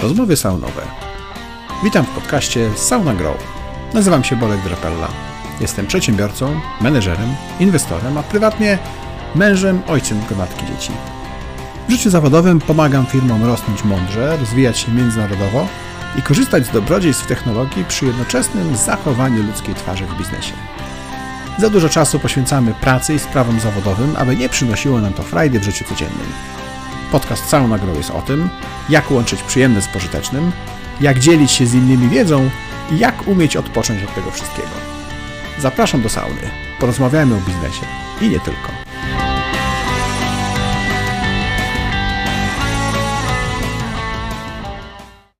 Rozmowy saunowe. Witam w podcaście Sauna Grow. Nazywam się Bolek Drapella. Jestem przedsiębiorcą, menedżerem, inwestorem, a prywatnie mężem, ojcem gromadki dzieci. W życiu zawodowym pomagam firmom rosnąć mądrze, rozwijać się międzynarodowo i korzystać z dobrodziejstw technologii przy jednoczesnym zachowaniu ludzkiej twarzy w biznesie. Za dużo czasu poświęcamy pracy i sprawom zawodowym, aby nie przynosiło nam to frajdy w życiu codziennym. Podcast Sauna Grow jest o tym, jak łączyć przyjemne z pożytecznym, jak dzielić się z innymi wiedzą i jak umieć odpocząć od tego wszystkiego. Zapraszam do sauny. Porozmawiajmy o biznesie i nie tylko.